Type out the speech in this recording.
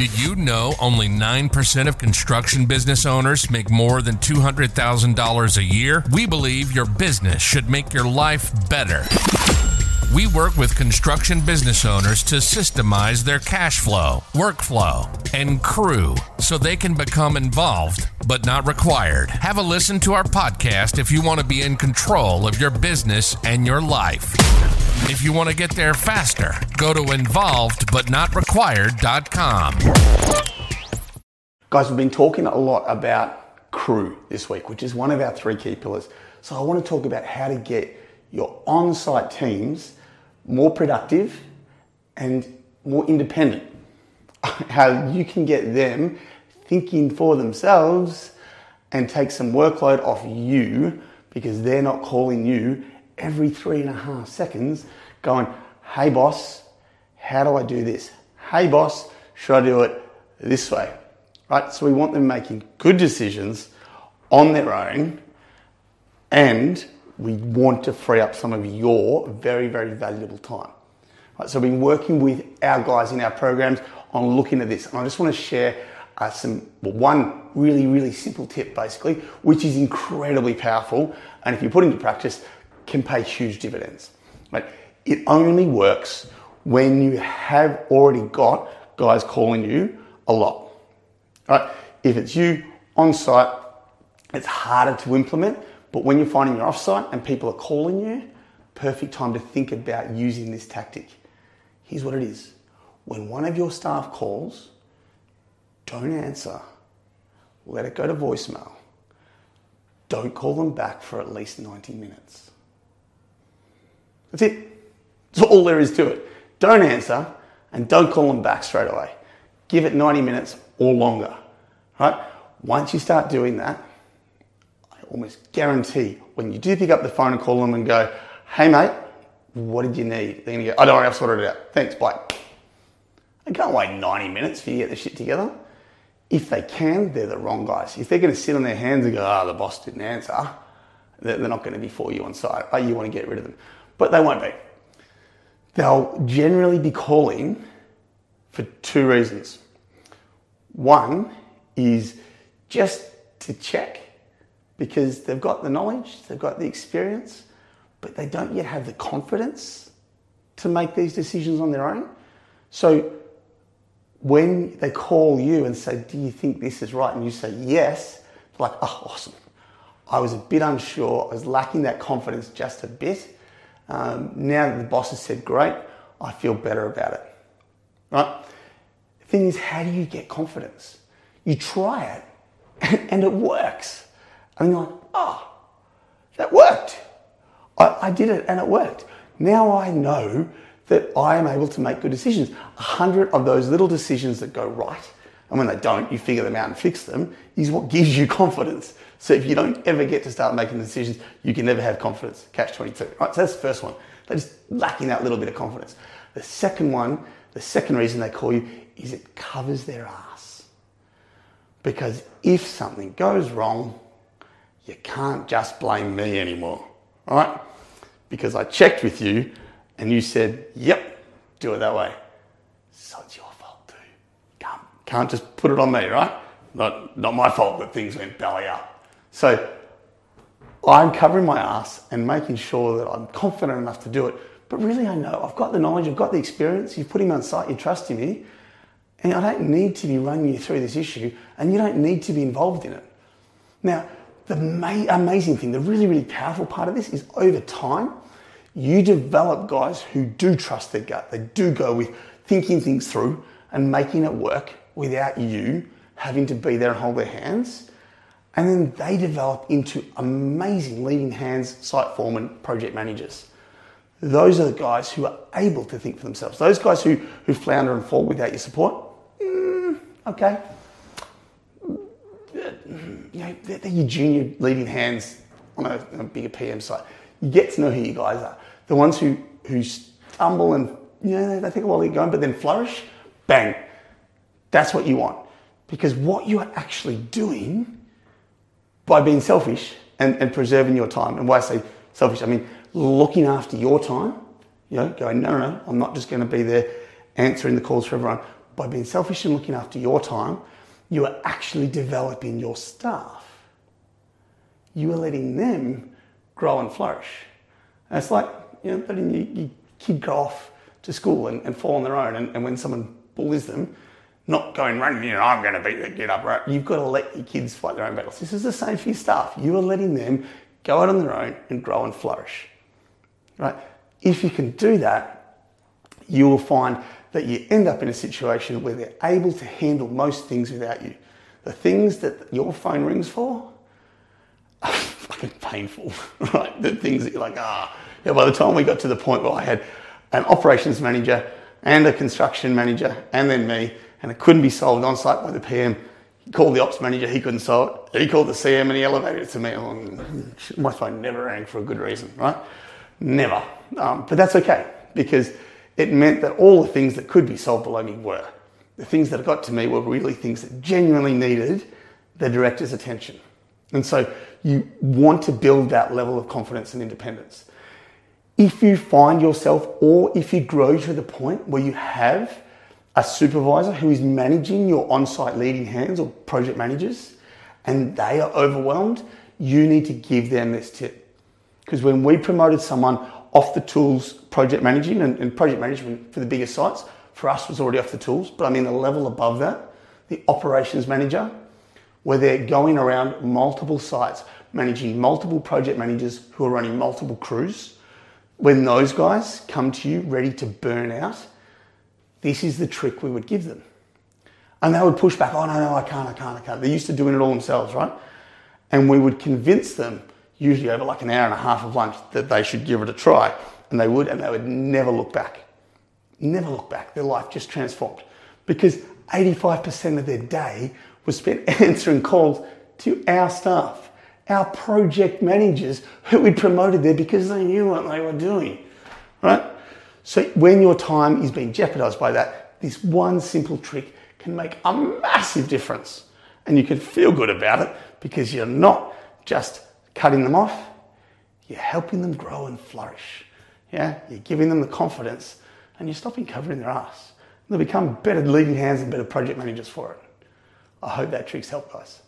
Did you know only 9% of construction business owners make more than $200,000 a year? We believe your business should make your life better. We work with construction business owners to systemize their cash flow, workflow, and crew so they can become involved but not required. Have a listen to our podcast if you want to be in control of your business and your life. If you want to get there faster, go to involvedbutnotrequired.com. Guys, we've been talking a lot about crew this week, which is one of our three key pillars. So I want to talk about how to get your on site teams more productive and more independent. How you can get them thinking for themselves and take some workload off you because they're not calling you every three and a half seconds going, hey boss, how do I do this? Hey boss, should I do it this way? Right? So we want them making good decisions on their own and we want to free up some of your very, very valuable time. Right, so we've been working with our guys in our programs on looking at this. And I just want to share uh, some, well, one really, really simple tip basically, which is incredibly powerful. And if you put into practice, can pay huge dividends. Right? It only works when you have already got guys calling you a lot. Right? If it's you on site, it's harder to implement but when you're finding you're offsite and people are calling you, perfect time to think about using this tactic. Here's what it is. When one of your staff calls, don't answer. Let it go to voicemail. Don't call them back for at least 90 minutes. That's it. That's all there is to it. Don't answer and don't call them back straight away. Give it 90 minutes or longer. Right? Once you start doing that, almost guarantee when you do pick up the phone and call them and go, hey mate, what did you need? They're gonna go, oh don't worry, I've sorted it out. Thanks, bye. They can't wait 90 minutes for you to get the shit together. If they can, they're the wrong guys. If they're gonna sit on their hands and go, oh, the boss didn't answer, they're not gonna be for you on site. Oh, you wanna get rid of them. But they won't be. They'll generally be calling for two reasons. One is just to check because they've got the knowledge, they've got the experience, but they don't yet have the confidence to make these decisions on their own. So when they call you and say, Do you think this is right? And you say yes, they're like, Oh, awesome. I was a bit unsure, I was lacking that confidence just a bit. Um, now that the boss has said, Great, I feel better about it. Right? The thing is, how do you get confidence? You try it and it works. And you're like, oh, that worked. I, I did it and it worked. Now I know that I am able to make good decisions. A hundred of those little decisions that go right, and when they don't, you figure them out and fix them, is what gives you confidence. So if you don't ever get to start making decisions, you can never have confidence. Catch 22. Right, so that's the first one. They're just lacking that little bit of confidence. The second one, the second reason they call you is it covers their ass. Because if something goes wrong, you can't just blame me anymore, right? Because I checked with you and you said, yep, do it that way. So it's your fault too. Can't, can't just put it on me, right? Not, not my fault that things went belly up. So I'm covering my ass and making sure that I'm confident enough to do it. But really, I know I've got the knowledge, I've got the experience. You've put him on site, you're trusting me. Eh? And I don't need to be running you through this issue, and you don't need to be involved in it. Now, the ma- amazing thing, the really, really powerful part of this is over time, you develop guys who do trust their gut. They do go with thinking things through and making it work without you having to be there and hold their hands. And then they develop into amazing leading hands, site foremen, project managers. Those are the guys who are able to think for themselves. Those guys who, who flounder and fall without your support, mm, okay, you know, they're, they're your junior leading hands on a, a, bigger PM site. You get to know who you guys are. The ones who, who stumble and, you know, they think, well, they're going, but then flourish, bang. That's what you want. Because what you are actually doing by being selfish and, and preserving your time, and why I say selfish, I mean looking after your time, you know, going, no, no, no, I'm not just going to be there answering the calls for everyone. by being selfish and looking after your time, you are actually developing your staff. You are letting them grow and flourish. And it's like you know, letting your, your kid go off to school and, and fall on their own, and, and when someone bullies them, not going running, you know, I'm going to beat that kid up, right? You've got to let your kids fight their own battles. This is the same for your staff. You are letting them go out on their own and grow and flourish, right? If you can do that, you will find that you end up in a situation where they're able to handle most things without you. The things that your phone rings for are fucking painful, right? The things that you're like, ah. Yeah, by the time we got to the point where I had an operations manager and a construction manager and then me, and it couldn't be solved on site by the PM. He called the ops manager, he couldn't solve it. He called the CM and he elevated it to me. My phone never rang for a good reason, right? Never. Um, but that's okay because it meant that all the things that could be solved below me were. The things that got to me were really things that genuinely needed the director's attention. And so you want to build that level of confidence and independence. If you find yourself, or if you grow to the point where you have a supervisor who is managing your on site leading hands or project managers and they are overwhelmed, you need to give them this tip. Because when we promoted someone off the tools project managing and, and, project management for the bigger sites, for us was already off the tools, but I mean the level above that, the operations manager, where they're going around multiple sites, managing multiple project managers who are running multiple crews. When those guys come to you ready to burn out, this is the trick we would give them. And they would push back, oh, no, no, I can't, I can't, I can't. They're used to doing it all themselves, right? And we would convince them, usually over like an hour and a half of lunch, that they should give it a try. And they would, and they would never look back. Never look back. Their life just transformed. Because 85% of their day was spent answering calls to our staff, our project managers who we'd promoted there because they knew what they were doing, right? So when your time is being jeopardized by that, this one simple trick can make a massive difference. And you can feel good about it because you're not just cutting them off, you're helping them grow and flourish. Yeah, you're giving them the confidence and you're stopping covering their ass. They'll become better leading hands and better project managers for it. I hope that trick's helped, guys.